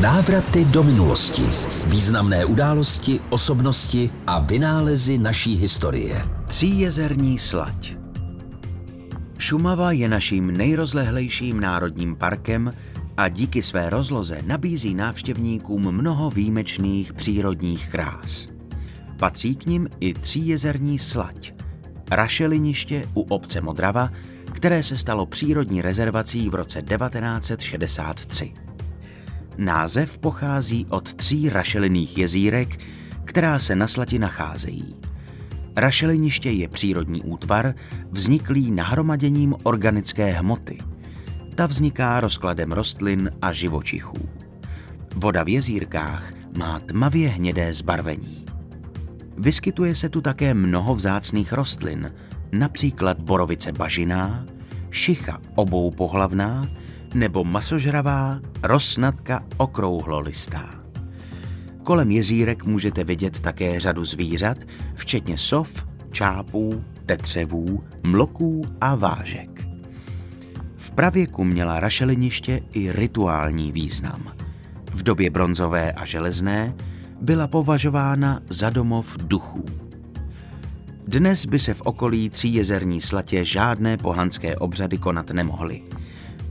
Návraty do minulosti. Významné události, osobnosti a vynálezy naší historie. Tříjezerní slať. Šumava je naším nejrozlehlejším národním parkem a díky své rozloze nabízí návštěvníkům mnoho výjimečných přírodních krás. Patří k nim i tříjezerní slať, rašeliniště u obce Modrava, které se stalo přírodní rezervací v roce 1963. Název pochází od tří rašelinných jezírek, která se na slati nacházejí. Rašeliniště je přírodní útvar, vzniklý nahromaděním organické hmoty. Ta vzniká rozkladem rostlin a živočichů. Voda v jezírkách má tmavě hnědé zbarvení. Vyskytuje se tu také mnoho vzácných rostlin, například borovice bažiná, šicha obou pohlavná nebo masožravá rosnatka okrouhlolistá. Kolem jezírek můžete vidět také řadu zvířat, včetně sov, čápů, tetřevů, mloků a vážek. V pravěku měla rašeliniště i rituální význam. V době bronzové a železné byla považována za domov duchů. Dnes by se v okolí tříjezerní slatě žádné pohanské obřady konat nemohly.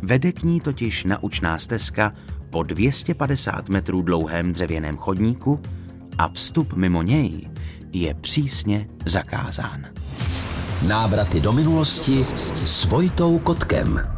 Vede k ní totiž naučná stezka po 250 metrů dlouhém dřevěném chodníku a vstup mimo něj je přísně zakázán. Návraty do minulosti s Vojtou Kotkem.